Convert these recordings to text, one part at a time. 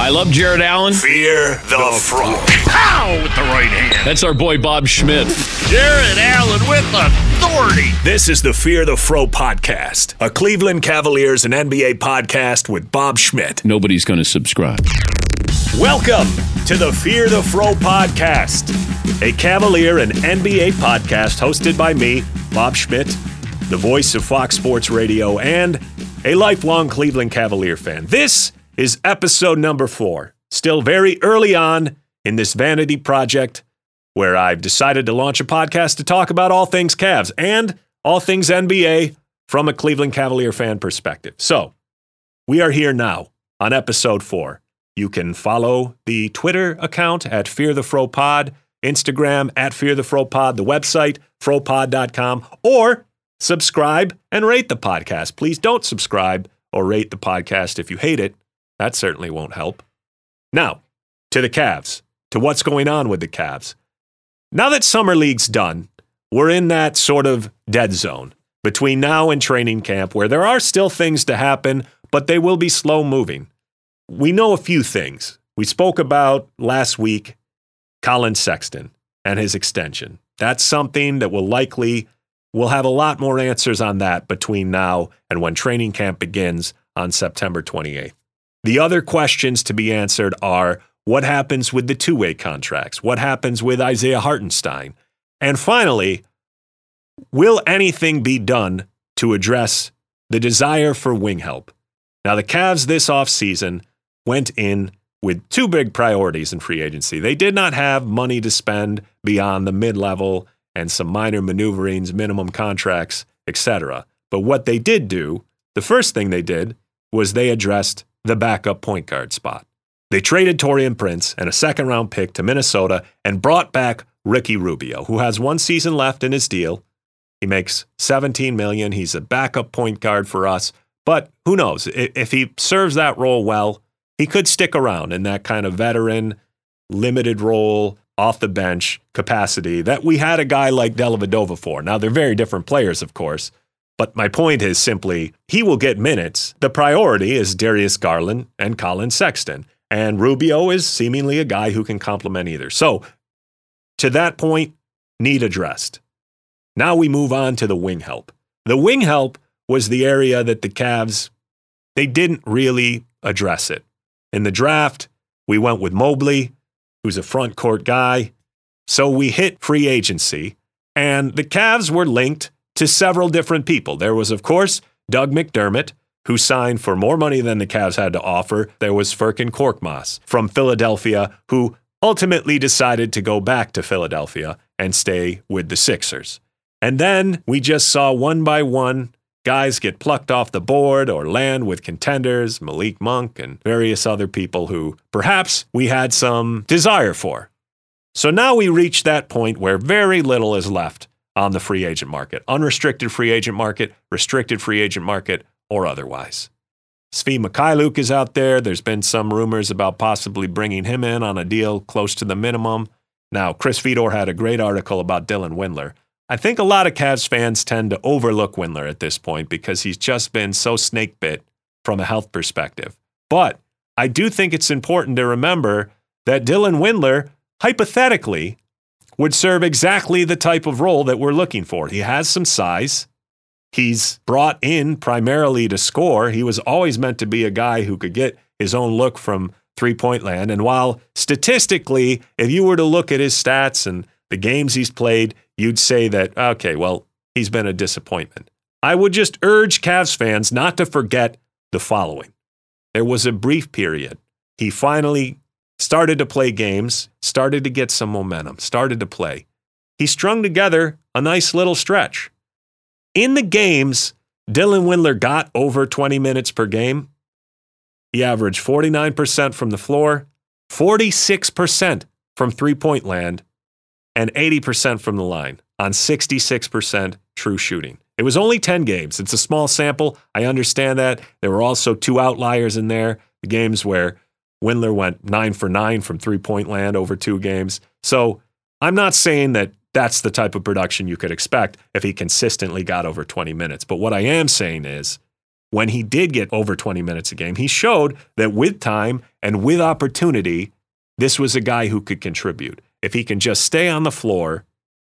I love Jarrett Allen. Fear the Fro. Pow with the right hand. That's our boy Bob Schmidt. Jarrett Allen with authority. This is the Fear the Fro podcast, a Cleveland Cavaliers and NBA podcast with Bob Schmidt. Nobody's going to subscribe. Welcome to the Fear the Fro podcast, a Cavalier and NBA podcast hosted by me, Bob Schmidt, the voice of Fox Sports Radio, and a lifelong Cleveland Cavalier fan. This is episode number four, still very early on in this vanity project where I've decided to launch a podcast to talk about all things Cavs and all things NBA from a Cleveland Cavalier fan perspective. So, we are here now on episode four. You can follow the Twitter account at Fear the Fro Pod, Instagram at Fear the Fro Pod, the website, fropod.com, or subscribe and rate the podcast. Please don't subscribe or rate the podcast if you hate it. That certainly won't help. Now, to the Cavs, to what's going on with the Cavs. Now that Summer League's done, we're in that sort of dead zone between now and training camp where there are still things to happen, but they will be slow moving. We know a few things. We spoke about last week Collin Sexton and his extension. That's something that will likely We'll have a lot more answers on that between now and when training camp begins on September 28th. The other questions to be answered are what happens with the two way contracts? What happens with Isaiah Hartenstein? And finally, will anything be done to address the desire for wing help? Now, the Cavs this offseason went in with two big priorities in free agency. They did not have money to spend beyond the mid level and some minor maneuverings, minimum contracts, etc. But what they did do, the first thing they did was they addressed the backup point guard spot. They traded Taurean Prince and a second round pick to Minnesota and brought back Ricky Rubio, who has one season left in his deal. He makes 17 million. He's a backup point guard for us, but who knows? If he serves that role well, he could stick around in that kind of veteran, limited role, off the bench capacity that we had a guy like Dellavedova for. Now, they're very different players, of course, but my point is simply he will get minutes. The priority is Darius Garland and Collin Sexton. And Rubio is seemingly a guy who can complement either. So, to that point, need addressed. Now we move on to the wing help. The wing help was the area that the Cavs they didn't really address it. In the draft, we went with Mobley who's a front court guy. So we hit free agency, and the Cavs were linked to several different people. There was, of course, Doug McDermott, who signed for more money than the Cavs had to offer. There was Furkan Korkmaz from Philadelphia, who ultimately decided to go back to Philadelphia and stay with the Sixers. And then we just saw one by one guys get plucked off the board or land with contenders, Malik Monk and various other people who perhaps we had some desire for. So now we reach that point where very little is left on the free agent market unrestricted free agent market, restricted free agent market, or otherwise. Svi Mykhailiuk is out there. There's been some rumors about possibly bringing him in on a deal close to the minimum. Now, Chris Fedor had a great article about Dylan Windler. I think a lot of Cavs fans tend to overlook Windler at this point because he's just been so snake bit from a health perspective. But I do think it's important to remember that Dylan Windler, hypothetically, would serve exactly the type of role that we're looking for. He has some size. He's brought in primarily to score. He was always meant to be a guy who could get his own look from three point land. And while statistically, if you were to look at his stats and the games he's played, you'd say that, okay, well, he's been a disappointment. I would just urge Cavs fans not to forget the following. There was a brief period. He finally started to play games, started to get some momentum, started to play. He strung together a nice little stretch. In the games, Dylan Windler got over 20 minutes per game. He averaged 49% from the floor, 46% from three point land, and 80% from the line on 66% true shooting. It was only 10 games. It's a small sample. I understand that. There were also two outliers in there, the games where Windler went nine for nine from three point land over two games. So I'm not saying that that's the type of production you could expect if he consistently got over 20 minutes. But what I am saying is when he did get over 20 minutes a game, he showed that with time and with opportunity, this was a guy who could contribute. If he can just stay on the floor,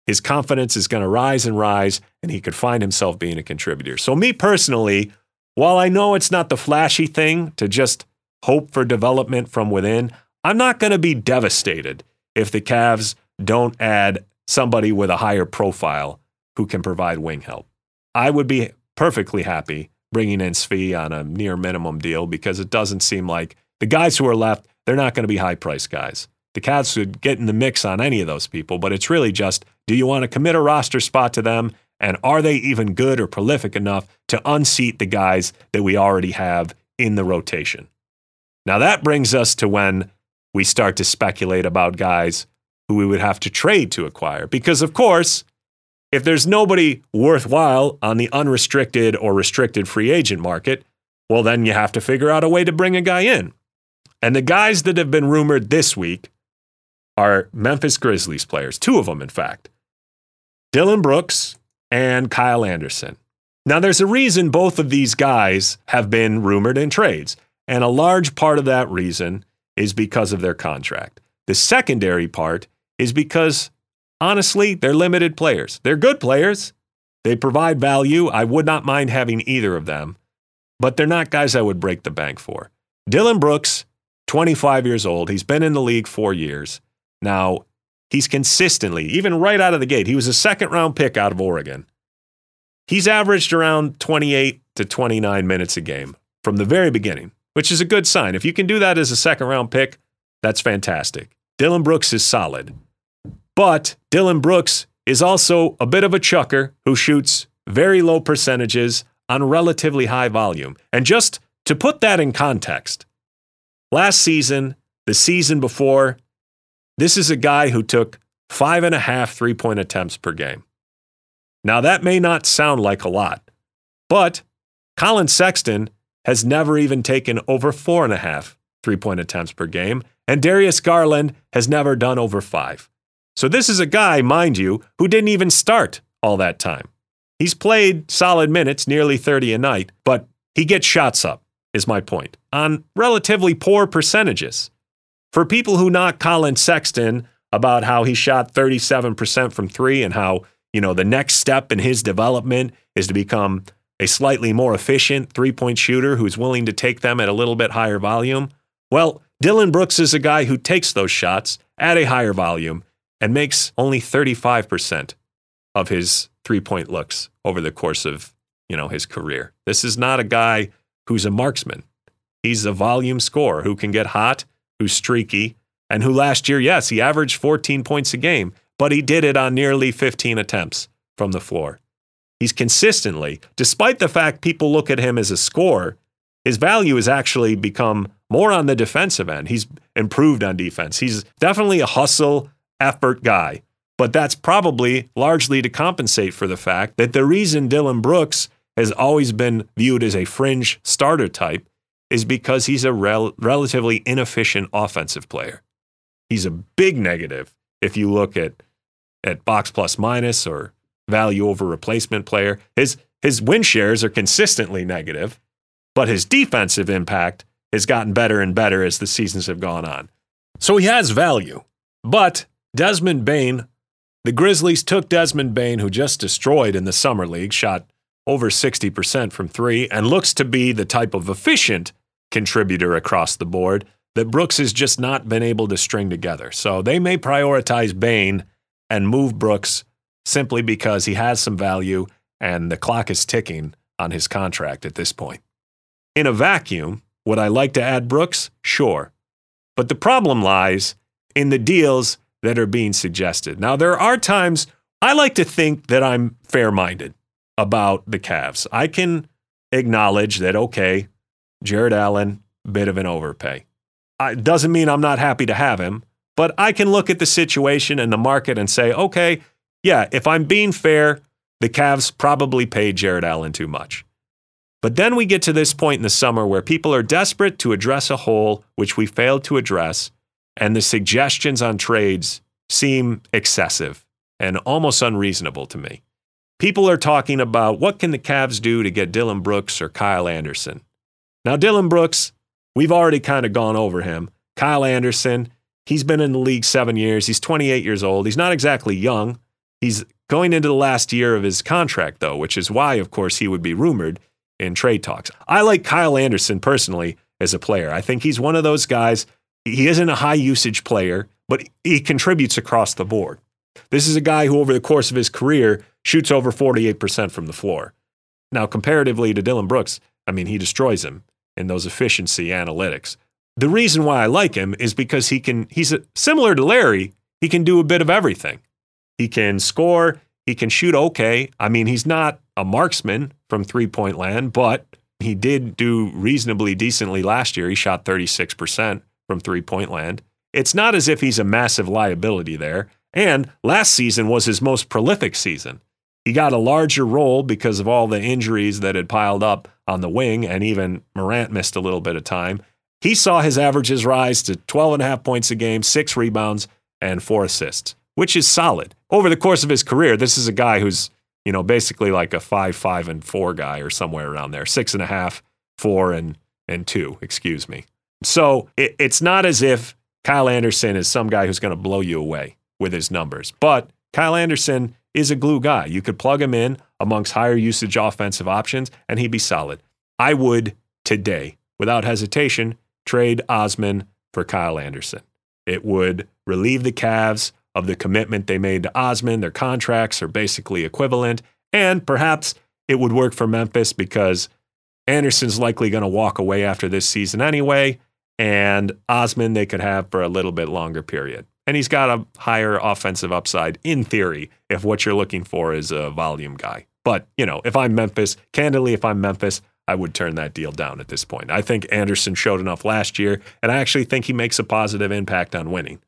his confidence is going to rise and rise, and he could find himself being a contributor. So, me personally, while I know it's not the flashy thing to just hope for development from within, I'm not going to be devastated if the Cavs don't add somebody with a higher profile who can provide wing help. I would be perfectly happy bringing in Svi on a near minimum deal because it doesn't seem like the guys who are left, they're not going to be high price guys. The Cavs would get in the mix on any of those people, but it's really just do you want to commit a roster spot to them? And are they even good or prolific enough to unseat the guys that we already have in the rotation? Now, that brings us to when we start to speculate about guys who we would have to trade to acquire. Because, of course, if there's nobody worthwhile on the unrestricted or restricted free agent market, well, then you have to figure out a way to bring a guy in. And the guys that have been rumored this week are Memphis Grizzlies players, two of them, in fact Dillon Brooks and Kyle Anderson. Now, there's a reason both of these guys have been rumored in trades, and a large part of that reason is because of their contract. The secondary part is because honestly, they're limited players. They're good players. They provide value. I would not mind having either of them, but they're not guys I would break the bank for. Dillon Brooks, 25 years old. He's been in the league four years. Now, he's consistently, even right out of the gate, he was a second round pick out of Oregon. He's averaged around 28 to 29 minutes a game from the very beginning, which is a good sign. If you can do that as a second round pick, that's fantastic. Dillon Brooks is solid. But Dillon Brooks is also a bit of a chucker who shoots very low percentages on relatively high volume. And just to put that in context, last season, the season before, this is a guy who took five and a half three point attempts per game. Now, that may not sound like a lot, but Collin Sexton has never even taken over four and a half three point attempts per game, and Darius Garland has never done over five. So this is a guy, mind you, who didn't even start all that time. He's played solid minutes, nearly 30 a night, but he gets shots up, is my point, on relatively poor percentages. For people who knock Collin Sexton about how he shot 37% from three and how, you know, the next step in his development is to become a slightly more efficient three point shooter who's willing to take them at a little bit higher volume. Well, Dillon Brooks is a guy who takes those shots at a higher volume and makes only 35% of his three-point looks over the course of, you know, his career. This is not a guy who's a marksman. He's a volume scorer who can get hot, who's streaky, and who last year, yes, he averaged 14 points a game, but he did it on nearly 15 attempts from the floor. He's consistently, despite the fact people look at him as a scorer, his value has actually become more on the defensive end. He's improved on defense. He's definitely a hustle effort guy. But that's probably largely to compensate for the fact that the reason Dillon Brooks has always been viewed as a fringe starter type is because he's a rel- relatively inefficient offensive player. He's a big negative if you look at at box plus minus or value over replacement player. His his win shares are consistently negative, but his defensive impact has gotten better and better as the seasons have gone on. So he has value. But Desmond Bane, the Grizzlies took Desmond Bane, who just destroyed in the Summer League, shot over 60% from three, and looks to be the type of efficient contributor across the board that Brooks has just not been able to string together. So they may prioritize Bane and move Brooks simply because he has some value and the clock is ticking on his contract at this point. In a vacuum, would I like to add Brooks? Sure. But the problem lies in the deals that are being suggested. Now, there are times I like to think that I'm fair minded about the Cavs. I can acknowledge that, okay, Jarrett Allen, bit of an overpay. It doesn't mean I'm not happy to have him, but I can look at the situation and the market and say, okay, yeah, if I'm being fair, the Cavs probably paid Jarrett Allen too much. But then we get to this point in the summer where people are desperate to address a hole which we failed to address and the suggestions on trades seem excessive and almost unreasonable to me. people are talking about what can the Cavs do to get Dillon Brooks or Kyle Anderson. Now, Dillon Brooks, we've already kind of gone over him. Kyle Anderson, he's been in the league seven years. He's 28 years old. He's not exactly young. He's going into the last year of his contract, though, which is why, of course, he would be rumored in trade talks. I like Kyle Anderson personally as a player. I think he's one of those guys. He isn't a high usage player, but he contributes across the board. This is a guy who, over the course of his career, shoots over 48% from the floor. Now, comparatively to Dillon Brooks, I mean, he destroys him in those efficiency analytics. The reason why I like him is because he can, he's a, similar to Larry, he can do a bit of everything. He can score, he can shoot okay. I mean, he's not a marksman from three point land, but he did do reasonably decently last year. He shot 36% from three point land. It's not as if he's a massive liability there. And last season was his most prolific season. He got a larger role because of all the injuries that had piled up on the wing, and even Morant missed a little bit of time. He saw his averages rise to 12 and a half points a game, six rebounds, and four assists, which is solid. Over the course of his career, this is a guy who's, you know, basically like a five, five, and four guy or somewhere around there. Six and a half, four, and and two, excuse me. So it, it's not as if Kyle Anderson is some guy who's going to blow you away with his numbers. But Kyle Anderson is a glue guy. You could plug him in amongst higher usage offensive options and he'd be solid. I would today, without hesitation, trade Osman for Kyle Anderson. It would relieve the Cavs of the commitment they made to Osman. Their contracts are basically equivalent. And perhaps it would work for Memphis because Anderson's likely going to walk away after this season anyway. And Osman they could have for a little bit longer period and he's got a higher offensive upside in theory if what you're looking for is a volume guy. But, you know, if I'm Memphis, candidly, if I'm Memphis, I would turn that deal down at this point. I think Anderson showed enough last year, and I actually think he makes a positive impact on winning.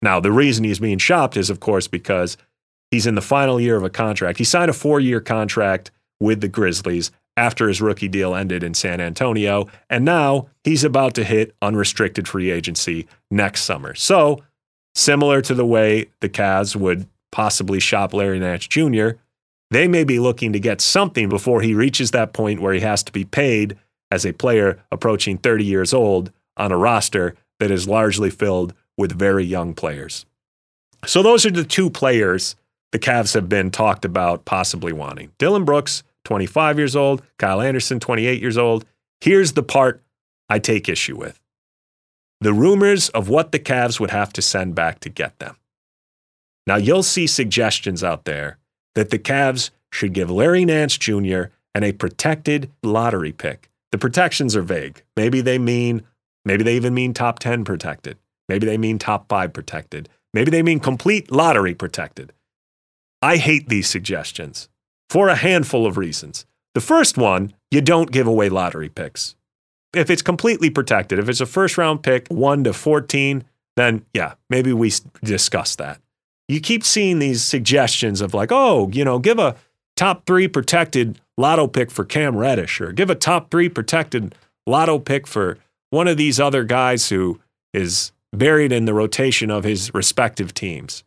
Now, the reason he's being shopped is, of course, because he's in the final year of a contract. He signed a four year contract with the Grizzlies after his rookie deal ended in San Antonio, and now he's about to hit unrestricted free agency next summer. So similar to the way the Cavs would possibly shop Larry Nance Jr., they may be looking to get something before he reaches that point where he has to be paid as a player approaching 30 years old on a roster that is largely filled with very young players. So those are the two players the Cavs have been talked about possibly wanting. Dillon Brooks, 25 years old, Kyle Anderson, 28 years old. Here's the part I take issue with the rumors of what the Cavs would have to send back to get them. Now, you'll see suggestions out there that the Cavs should give Larry Nance Jr. and a protected lottery pick. The protections are vague. Maybe they mean, maybe they even mean top 10 protected. Maybe they mean top five protected. Maybe they mean complete lottery protected. I hate these suggestions for a handful of reasons. The first one, you don't give away lottery picks. If it's completely protected, if it's a first round pick, 1 to 14, then yeah, maybe we discuss that. You keep seeing these suggestions of like, oh, you know, give a top three protected lotto pick for Cam Reddish, or give a top three protected lotto pick for one of these other guys who is buried in the rotation of his respective teams.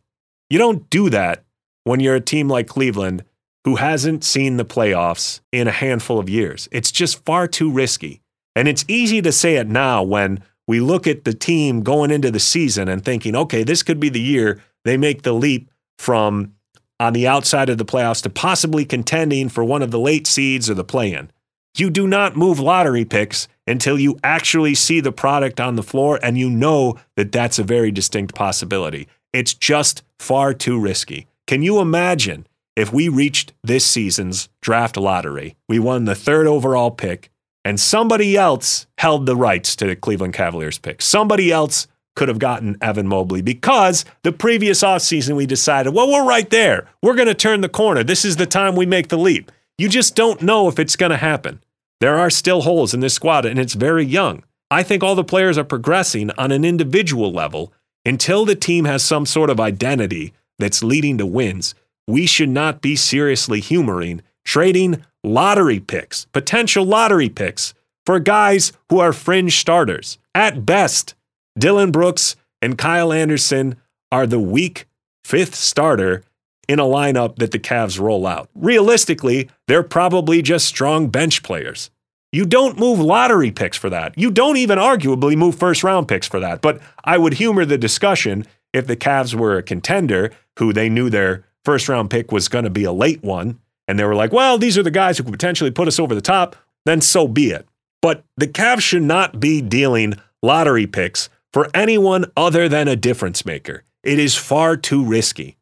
You don't do that when you're a team like Cleveland who hasn't seen the playoffs in a handful of years. It's just far too risky. And it's easy to say it now when we look at the team going into the season and thinking, okay, this could be the year they make the leap from on the outside of the playoffs to possibly contending for one of the late seeds or the play in. You do not move lottery picks until you actually see the product on the floor and you know that that's a very distinct possibility. It's just far too risky. Can you imagine if we reached this season's draft lottery? We won the third overall pick and somebody else held the rights to the Cleveland Cavaliers pick. Somebody else could have gotten Evan Mobley because the previous offseason we decided, well, we're right there. We're going to turn the corner. This is the time we make the leap. You just don't know if it's going to happen. There are still holes in this squad, and it's very young. I think all the players are progressing on an individual level until the team has some sort of identity that's leading to wins. We should not be seriously humoring trading lottery picks, potential lottery picks for guys who are fringe starters. At best, Dillon Brooks and Kyle Anderson are the weak fifth starter in a lineup that the Cavs roll out. Realistically, they're probably just strong bench players. You don't move lottery picks for that. You don't even arguably move first round picks for that. But I would humor the discussion if the Cavs were a contender who they knew their first round pick was going to be a late one. And they were like, well, these are the guys who could potentially put us over the top. Then so be it. But the Cavs should not be dealing lottery picks for anyone other than a difference maker. It is far too risky.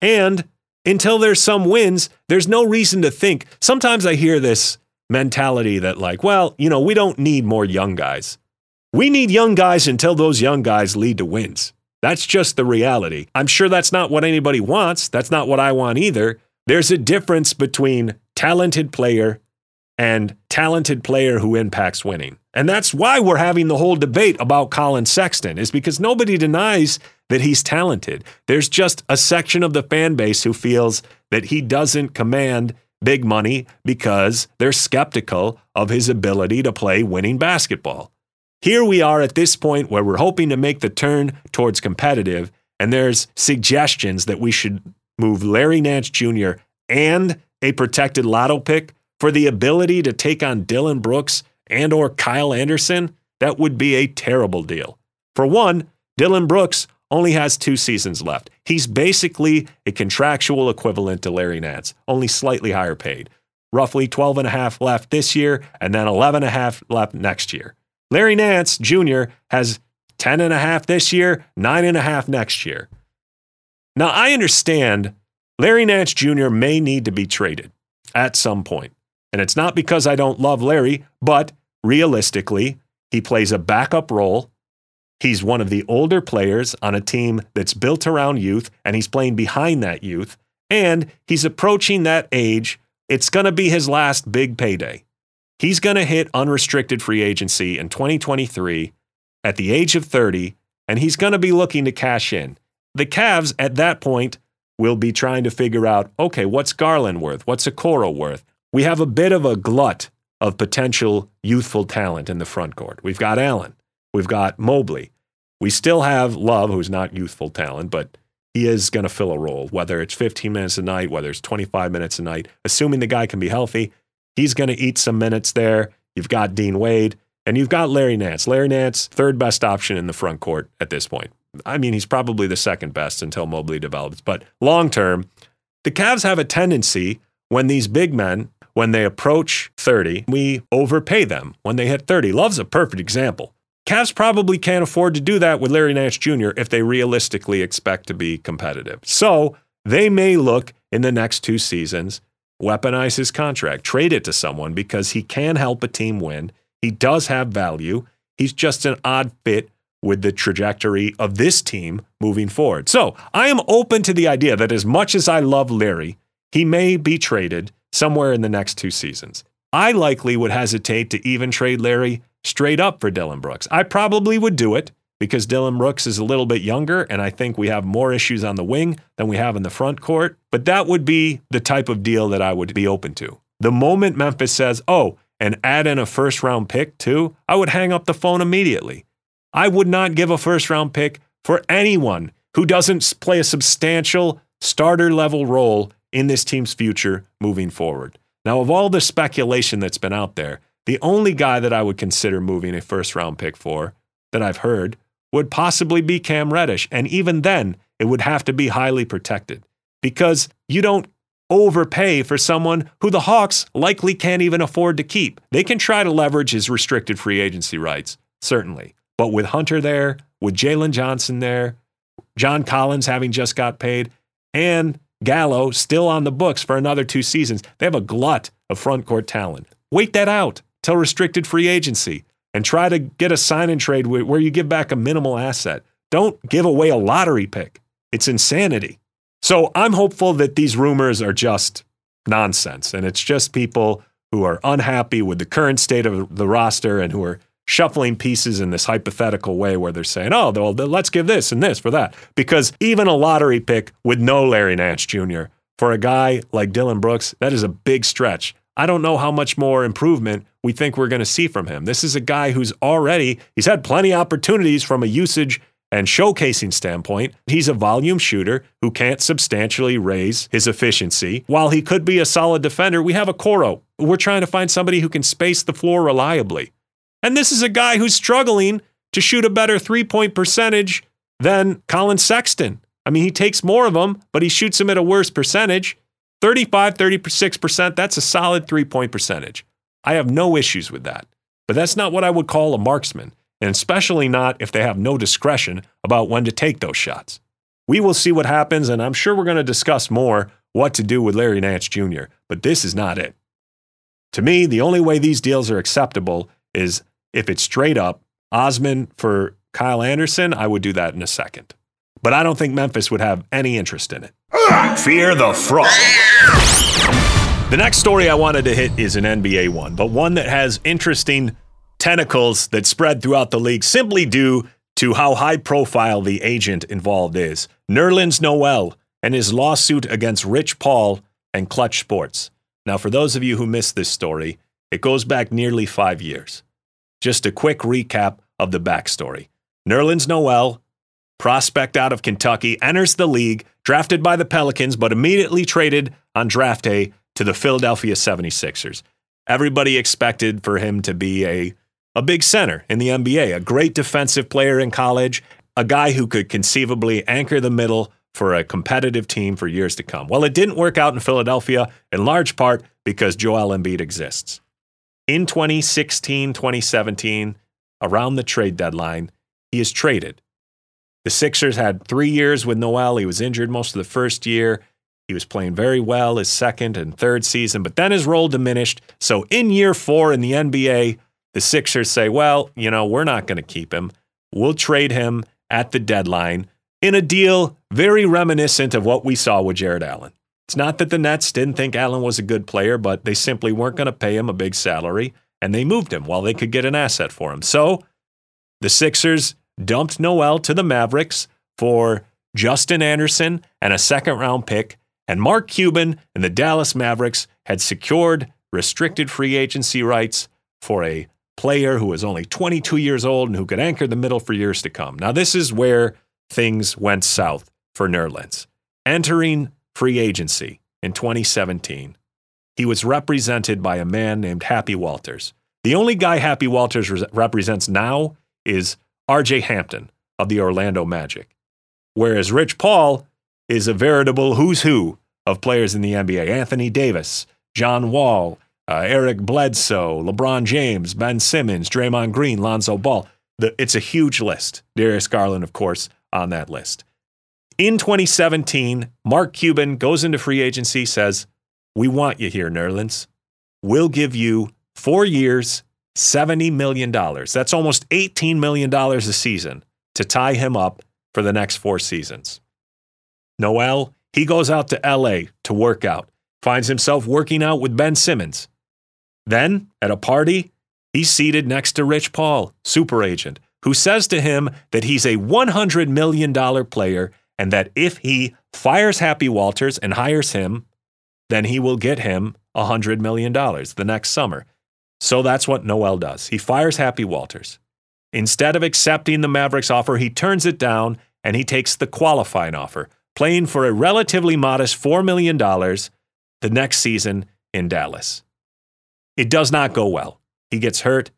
And until there's some wins, there's no reason to think. Sometimes I hear this mentality that, like, well, you know, we don't need more young guys. We need young guys until those young guys lead to wins. That's just the reality. I'm sure that's not what anybody wants. That's not what I want either. There's a difference between talented player and talented player who impacts winning. And that's why we're having the whole debate about Collin Sexton is because nobody denies that he's talented. There's just a section of the fan base who feels that he doesn't command big money because they're skeptical of his ability to play winning basketball. Here we are at this point where we're hoping to make the turn towards competitive, and there's suggestions that we should move Larry Nance Jr. and a protected lotto pick for the ability to take on Dillon Brooks and or Kyle Anderson. That would be a terrible deal. For one, Dillon Brooks only has two seasons left. He's basically a contractual equivalent to Larry Nance, only slightly higher paid. Roughly 12 and a half left this year and then 11 and a half left next year. Larry Nance Jr. has 10 and a half this year, nine and a half next year. Now, I understand Larry Nance Jr. may need to be traded at some point. And it's not because I don't love Larry, but realistically, he plays a backup role He's one of the older players on a team that's built around youth, and he's playing behind that youth. And he's approaching that age. It's going to be his last big payday. He's going to hit unrestricted free agency in 2023 at the age of 30, and he's going to be looking to cash in. The Cavs at that point will be trying to figure out okay, what's Garland worth? What's Okoro worth? We have a bit of a glut of potential youthful talent in the front court. We've got Allen. We've got Mobley. We still have Love, who's not youthful talent, but he is going to fill a role, whether it's 15 minutes a night, whether it's 25 minutes a night. Assuming the guy can be healthy, he's going to eat some minutes there. You've got Dean Wade, and you've got Larry Nance. Larry Nance, third best option in the front court at this point. I mean, he's probably the second best until Mobley develops. But long term, the Cavs have a tendency when these big men, when they approach 30, we overpay them when they hit 30. Love's a perfect example. Cavs probably can't afford to do that with Larry Nance Jr. if they realistically expect to be competitive. So they may look in the next two seasons, weaponize his contract, trade it to someone because he can help a team win. He does have value. He's just an odd fit with the trajectory of this team moving forward. So I am open to the idea that as much as I love Larry, he may be traded somewhere in the next two seasons. I likely would hesitate to even trade Larry straight up for Dillon Brooks. I probably would do it because Dillon Brooks is a little bit younger, and I think we have more issues on the wing than we have in the front court. But that would be the type of deal that I would be open to. The moment Memphis says, oh, and add in a first round pick too, I would hang up the phone immediately. I would not give a first round pick for anyone who doesn't play a substantial starter level role in this team's future moving forward. Now, of all the speculation that's been out there, the only guy that I would consider moving a first round pick for that I've heard would possibly be Cam Reddish. And even then, it would have to be highly protected because you don't overpay for someone who the Hawks likely can't even afford to keep. They can try to leverage his restricted free agency rights, certainly. But with Hunter there, with Jalen Johnson there, John Collins having just got paid, and Gallo still on the books for another two seasons, they have a glut of front court talent. Wait that out till restricted free agency and try to get a sign and trade where you give back a minimal asset. Don't give away a lottery pick. It's insanity. So I'm hopeful that these rumors are just nonsense and it's just people who are unhappy with the current state of the roster and who are shuffling pieces in this hypothetical way where they're saying, oh, well, let's give this and this for that. Because even a lottery pick with no Larry Nance Jr. for a guy like Dillon Brooks, that is a big stretch. I don't know how much more improvement we think we're going to see from him. This is a guy who's already, he's had plenty of opportunities from a usage and showcasing standpoint, he's a volume shooter who can't substantially raise his efficiency. While he could be a solid defender, we have Okoro. We're trying to find somebody who can space the floor reliably. And this is a guy who's struggling to shoot a better three point percentage than Collin Sexton. I mean, he takes more of them, but he shoots them at a worse percentage. 35, 36%, that's a solid three point percentage. I have no issues with that. But that's not what I would call a marksman, and especially not if they have no discretion about when to take those shots. We will see what happens, and I'm sure we're going to discuss more what to do with Larry Nance Jr., but this is not it. To me, the only way these deals are acceptable is if it's straight up Osman for Kyle Anderson, I would do that in a second. But I don't think Memphis would have any interest in it. Fear the Fro. The next story I wanted to hit is an NBA one, but one that has interesting tentacles that spread throughout the league simply due to how high profile the agent involved is. Nerlens Noel and his lawsuit against Rich Paul and Clutch Sports. Now, for those of you who missed this story, it goes back nearly five years. Just a quick recap of the backstory. Nerlens Noel, prospect out of Kentucky, enters the league, drafted by the Pelicans, but immediately traded on draft day to the Philadelphia 76ers. Everybody expected for him to be a, a big center in the NBA, a great defensive player in college, a guy who could conceivably anchor the middle for a competitive team for years to come. Well, it didn't work out in Philadelphia in large part because Joel Embiid exists. In 2016, 2017, around the trade deadline, he is traded. The Sixers had three years with Noel. He was injured most of the first year. He was playing very well his second and third season, but then his role diminished. So in year four in the NBA, the Sixers say, well, you know, we're not going to keep him. We'll trade him at the deadline in a deal very reminiscent of what we saw with Jarrett Allen. It's not that the Nets didn't think Allen was a good player, but they simply weren't going to pay him a big salary, and they moved him while they could get an asset for him. So the Sixers dumped Noel to the Mavericks for Justin Anderson and a second round pick and Mark Cuban and the Dallas Mavericks had secured restricted free agency rights for a player who was only 22 years old and who could anchor the middle for years to come. Now, this is where things went south for Nerlens. Entering free agency in 2017, he was represented by a man named Happy Walters. The only guy Happy Walters represents now is RJ Hampton of the Orlando Magic, whereas Rich Paul is a veritable who's who of players in the NBA Anthony Davis, John Wall, uh, Eric Bledsoe, LeBron James, Ben Simmons, Draymond Green, Lonzo Ball. The, it's a huge list. Darius Garland, of course, on that list. In 2017, Mark Cuban goes into free agency, says, We want you here, Nerlens. We'll give you four years, $70 million. That's almost $18 million a season to tie him up for the next four seasons. Noel, he goes out to LA to work out, finds himself working out with Ben Simmons. Then, at a party, he's seated next to Rich Paul, super agent, who says to him that he's a $100 million player and that if he fires Happy Walters and hires him, then he will get him $100 million the next summer. So that's what Noel does. He fires Happy Walters. Instead of accepting the Mavericks offer, he turns it down and he takes the qualifying offer, playing for a relatively modest $4 million the next season in Dallas. It does not go well. He gets hurt,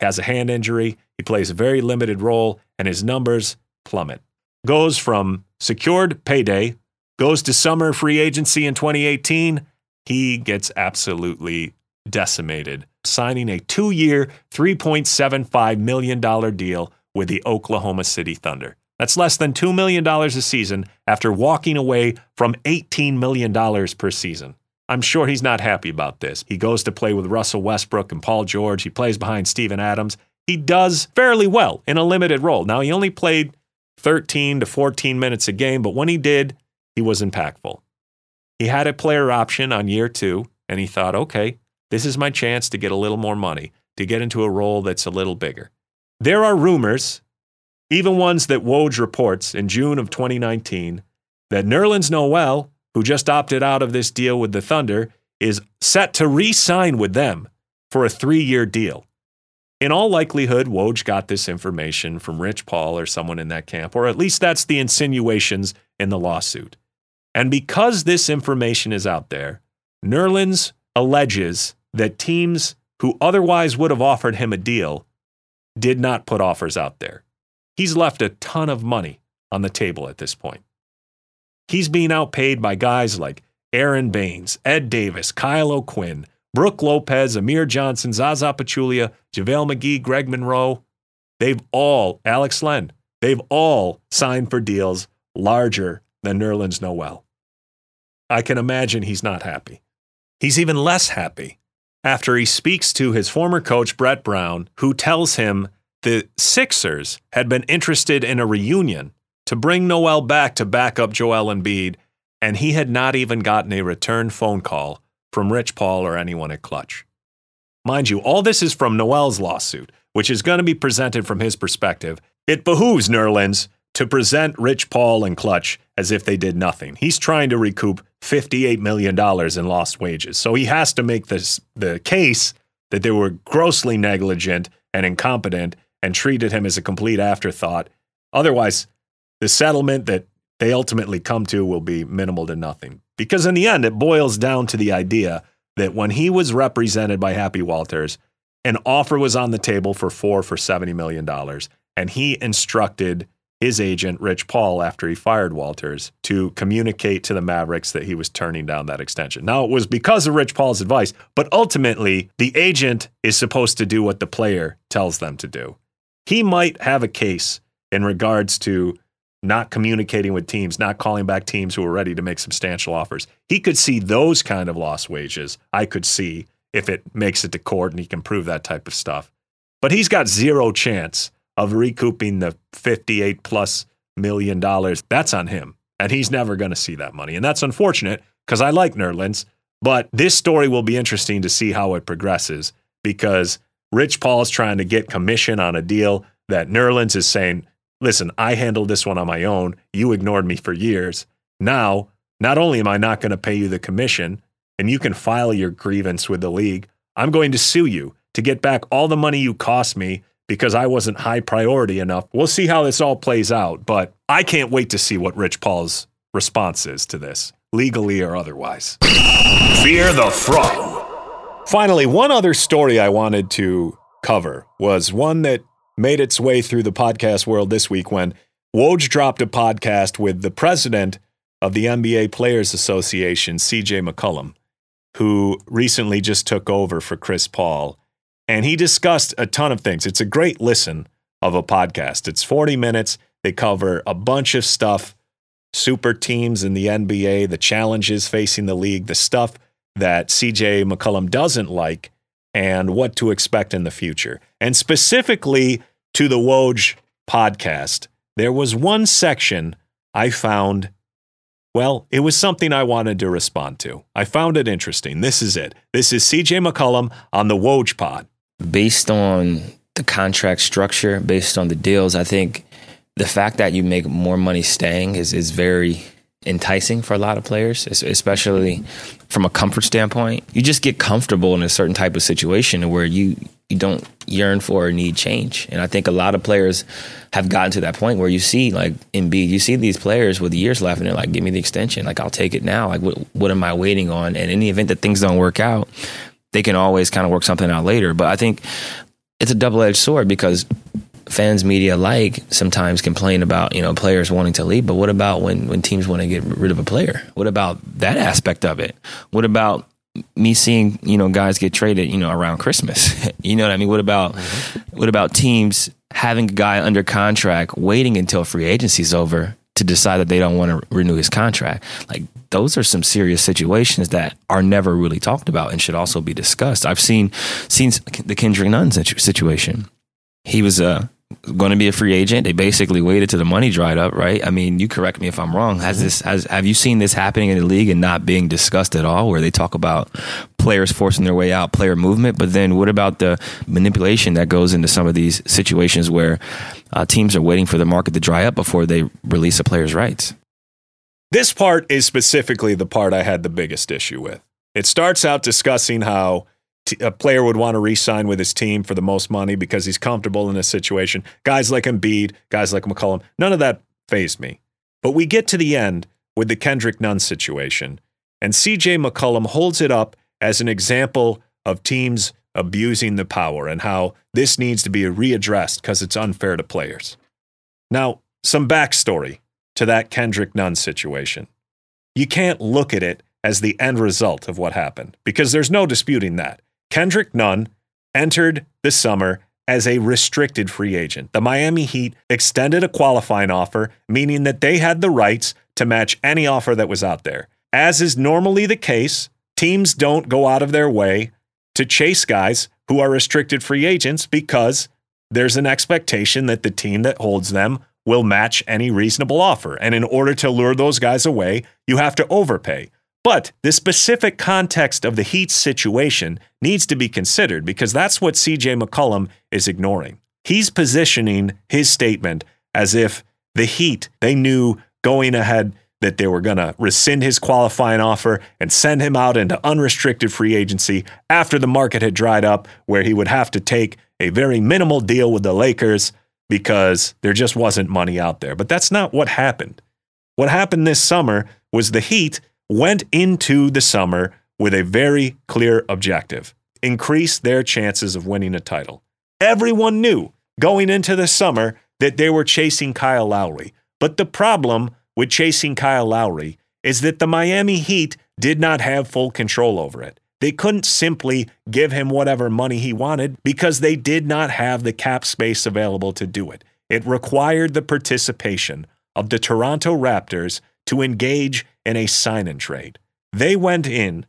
has a hand injury, he plays a very limited role, and his numbers plummet. Goes from secured payday, goes to summer free agency in 2018. He gets absolutely decimated, signing a two year, $3.75 million deal with the Oklahoma City Thunder. That's less than $2 million a season after walking away from $18 million per season. I'm sure he's not happy about this. He goes to play with Russell Westbrook and Paul George. He plays behind Steven Adams. He does fairly well in a limited role. Now, he only played 13 to 14 minutes a game, but when he did, he was impactful. He had a player option on year two, and he thought, okay, this is my chance to get a little more money, to get into a role that's a little bigger. There are rumors even ones that Woj reports in June of 2019, that Nerlens Noel, who just opted out of this deal with the Thunder, is set to re sign with them for a three year deal. In all likelihood, Woj got this information from Rich Paul or someone in that camp, or at least that's the insinuations in the lawsuit. And because this information is out there, Nerlens alleges that teams who otherwise would have offered him a deal did not put offers out there. He's left a ton of money on the table at this point. He's being outpaid by guys like Aron Baynes, Ed Davis, Kyle O'Quinn, Brook Lopez, Amir Johnson, Zaza Pachulia, JaVale McGee, Greg Monroe. They've all, Alex Len, they've all signed for deals larger than Nerlens Noel. I can imagine he's not happy. He's even less happy after he speaks to his former coach, Brett Brown, who tells him the Sixers had been interested in a reunion to bring Noel back to back up Joel Embiid, and he had not even gotten a return phone call from Rich Paul or anyone at Clutch. Mind you, all this is from Noel's lawsuit, which is going to be presented from his perspective. It behooves Nerlens to present Rich Paul and Clutch as if they did nothing. He's trying to recoup $58 million in lost wages. So he has to make this, the case that they were grossly negligent and incompetent and treated him as a complete afterthought. Otherwise, the settlement that they ultimately come to will be minimal to nothing. Because in the end, it boils down to the idea that when he was represented by Happy Walters, an offer was on the table for four for $70 million. And he instructed his agent, Rich Paul, after he fired Walters, to communicate to the Mavericks that he was turning down that extension. Now, it was because of Rich Paul's advice, but ultimately, the agent is supposed to do what the player tells them to do. He might have a case in regards to not communicating with teams, not calling back teams who are ready to make substantial offers. He could see those kind of lost wages. I could see if it makes it to court and he can prove that type of stuff. But he's got zero chance of recouping the 58 plus million dollars. That's on him. And he's never going to see that money. And that's unfortunate because I like Nerlens. But this story will be interesting to see how it progresses because Rich Paul is trying to get commission on a deal that Nerlens is saying, listen, I handled this one on my own. You ignored me for years. Now, not only am I not going to pay you the commission, and you can file your grievance with the league, I'm going to sue you to get back all the money you cost me because I wasn't high priority enough. We'll see how this all plays out, but I can't wait to see what Rich Paul's response is to this, legally or otherwise. Fear the Fro. Finally, one other story I wanted to cover was one that made its way through the podcast world this week when Woj dropped a podcast with the president of the NBA Players Association, CJ McCollum, who recently just took over for Chris Paul. And he discussed a ton of things. It's a great listen of a podcast. It's 40 minutes. They cover a bunch of stuff super teams in the NBA, the challenges facing the league, the stuff that CJ McCollum doesn't like, and what to expect in the future. And specifically to the Woj podcast, there was one section I found, well, it was something I wanted to respond to. I found it interesting. This is it. This is CJ McCollum on the Woj pod. Based on the contract structure, based on the deals, I think the fact that you make more money staying is, is very enticing for a lot of players, especially from a comfort standpoint. You just get comfortable in a certain type of situation where you you don't yearn for or need change. And I think a lot of players have gotten to that point where you see like Embiid, you see these players with years left and they're like, give me the extension. Like I'll take it now. Like what, what am I waiting on? And in the event that things don't work out, they can always kind of work something out later. But I think it's a double edged sword because fans media like sometimes complain about you know players wanting to leave but what about when when teams want to get rid of a player? What about that aspect of it? What about me seeing you know guys get traded you know around christmas? You know what i mean? What about mm-hmm. what about teams having a guy under contract waiting until free agency's over to decide that they don't want to renew his contract? Like those are some serious situations that are never really talked about and should also be discussed. I've seen seen the kendrick nunn situation. He was uh, going to be a free agent. They basically waited till the money dried up, right? I mean, you correct me if I'm wrong. Has this has have you seen this happening in the league and not being discussed at all? Where they talk about players forcing their way out, player movement, but then what about the manipulation that goes into some of these situations where uh, teams are waiting for the market to dry up before they release a player's rights? This part is specifically the part I had the biggest issue with. It starts out discussing how t- a player would want to re-sign with his team for the most money because he's comfortable in this situation. Guys like Embiid, guys like McCollum, none of that fazed me. But we get to the end with the Kendrick Nunn situation, and CJ McCollum holds it up as an example of teams abusing the power and how this needs to be readdressed because it's unfair to players. Now, some backstory to that Kendrick Nunn situation. You can't look at it as the end result of what happened because there's no disputing that. Kendrick Nunn entered the summer as a restricted free agent. The Miami Heat extended a qualifying offer, meaning that they had the rights to match any offer that was out there. As is normally the case, teams don't go out of their way to chase guys who are restricted free agents because there's an expectation that the team that holds them will match any reasonable offer. And in order to lure those guys away, you have to overpay. But the specific context of the Heat's situation needs to be considered because that's what CJ McCollum is ignoring. He's positioning his statement as if the Heat, they knew going ahead that they were going to rescind his qualifying offer and send him out into unrestricted free agency after the market had dried up, where he would have to take a very minimal deal with the Lakers because there just wasn't money out there. But that's not what happened. What happened this summer was the Heat went into the summer with a very clear objective increase their chances of winning a title. Everyone knew going into the summer that they were chasing Kyle Lowry. But the problem with chasing Kyle Lowry is that the Miami Heat did not have full control over it. They couldn't simply give him whatever money he wanted because they did not have the cap space available to do it. It required the participation of the Toronto Raptors to engage in a sign and trade. They went in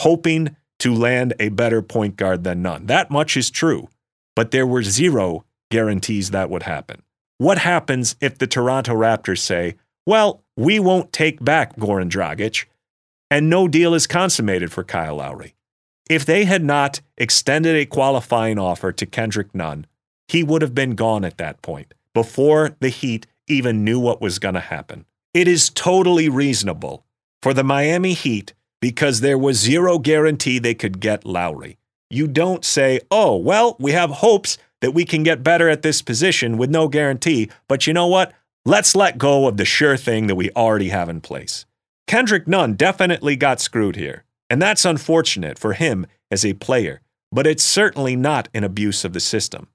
hoping to land a better point guard than Nunn. That much is true, but there were zero guarantees that would happen. What happens if the Toronto Raptors say, well, we won't take back Goran Dragic, and no deal is consummated for Kyle Lowry? If they had not extended a qualifying offer to Kendrick Nunn, he would have been gone at that point before the Heat even knew what was going to happen. It is totally reasonable for the Miami Heat because there was zero guarantee they could get Lowry. You don't say, oh, well, we have hopes that we can get better at this position with no guarantee, but you know what? Let's let go of the sure thing that we already have in place. Kendrick Nunn definitely got screwed here, and that's unfortunate for him as a player, but it's certainly not an abuse of the system.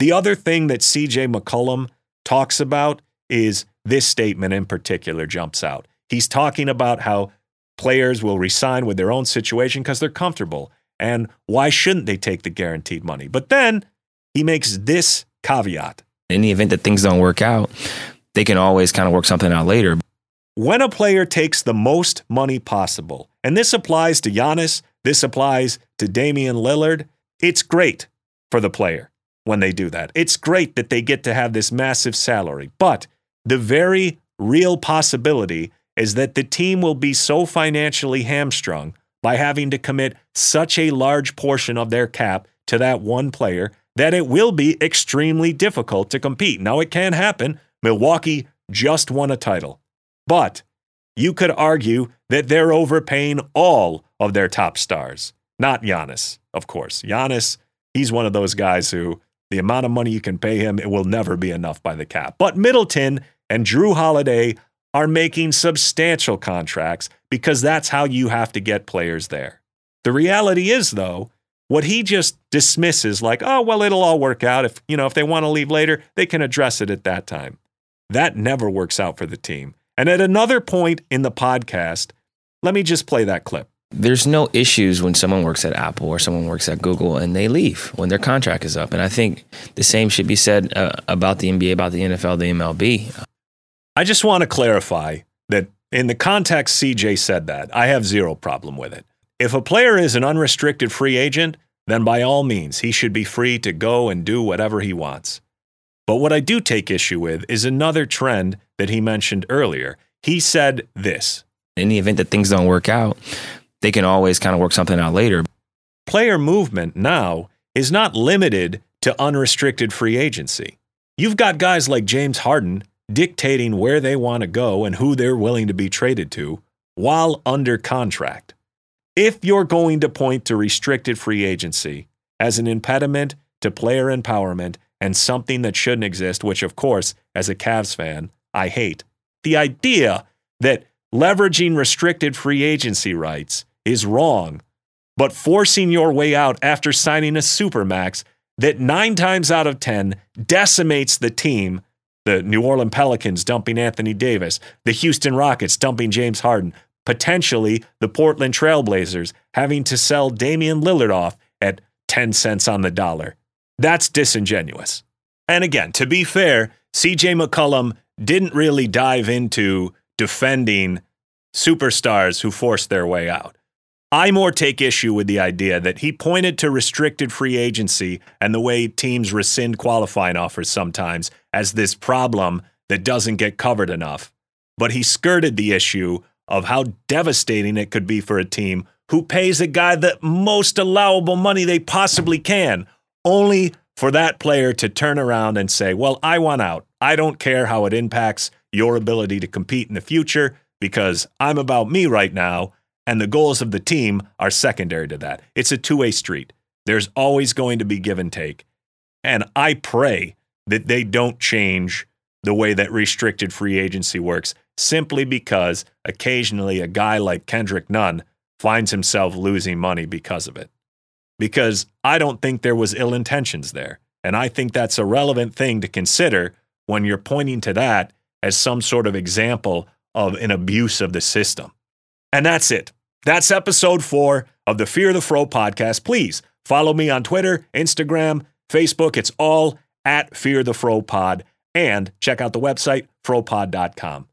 The other thing that CJ McCollum talks about is this statement in particular jumps out. He's talking about how players will resign with their own situation because they're comfortable. And why shouldn't they take the guaranteed money? But then he makes this caveat. In the event that things don't work out, they can always kind of work something out later. When a player takes the most money possible, and this applies to Giannis, this applies to Damian Lillard, it's great for the player when they do that. It's great that they get to have this massive salary. But the very real possibility is that the team will be so financially hamstrung by having to commit such a large portion of their cap to that one player that it will be extremely difficult to compete. Now, it can happen. Milwaukee just won a title. But you could argue that they're overpaying all of their top stars, not Giannis, of course. Giannis, he's one of those guys who the amount of money you can pay him, it will never be enough by the cap. But Middleton and Jrue Holiday are making substantial contracts because that's how you have to get players there. The reality is, though, what he just dismisses like, oh, well, it'll all work out. If, you know, if they want to leave later, they can address it at that time. That never works out for the team. And at another point in the podcast, let me just play that clip. There's no issues when someone works at Apple or someone works at Google and they leave when their contract is up. And I think the same should be said uh, about the NBA, about the NFL, the MLB. I just want to clarify that in the context CJ said that, I have zero problem with it. If a player is an unrestricted free agent, then by all means, he should be free to go and do whatever he wants. But what I do take issue with is another trend that he mentioned earlier. He said this In the event that things don't work out, they can always kind of work something out later. Player movement now is not limited to unrestricted free agency. You've got guys like James Harden dictating where they want to go and who they're willing to be traded to while under contract. if you're going to point to restricted free agency as an impediment to player empowerment and something that shouldn't exist, which, of course, as a Cavs fan, I hate, the idea that leveraging restricted free agency rights is wrong, but forcing your way out after signing a supermax that nine times out of 10 decimates the team. The New Orleans Pelicans dumping Anthony Davis, the Houston Rockets dumping James Harden, potentially the Portland Trailblazers having to sell Damian Lillard off at 10 cents on the dollar. That's disingenuous. And again, to be fair, CJ McCollum didn't really dive into defending superstars who forced their way out. I more take issue with the idea that he pointed to restricted free agency and the way teams rescind qualifying offers sometimes as this problem that doesn't get covered enough. But he skirted the issue of how devastating it could be for a team who pays a guy the most allowable money they possibly can, only for that player to turn around and say, Well, I want out. I don't care how it impacts your ability to compete in the future because I'm about me right now and the goals of the team are secondary to that. It's a two way street. There's always going to be give and take. And I pray that they don't change the way that restricted free agency works simply because occasionally a guy like Kendrick Nunn finds himself losing money because of it. Because I don't think there was ill intentions there. And I think that's a relevant thing to consider when you're pointing to that as some sort of example of an abuse of the system. And that's it. That's episode four of the Fear the Fro podcast. Please follow me on Twitter, Instagram, Facebook. It's all at Fear the Fro Pod. And check out the website, fropod.com.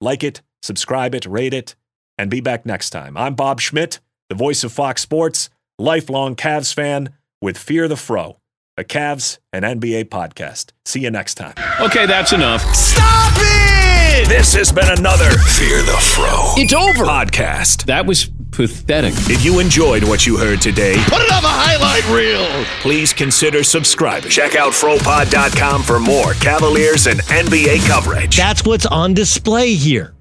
Like it, subscribe it, rate it, and be back next time. I'm Bob Schmidt, the voice of Fox Sports, lifelong Cavs fan with Fear the Fro, a Cavs and NBA podcast. See you next time. Okay, that's enough. Stop it! This has been another Fear the Fro It's over. podcast. That was pathetic. If you enjoyed what you heard today, Put it on the highlight reel. please consider subscribing. Check out Fropod.com for more Cavaliers and NBA coverage. That's what's on display here.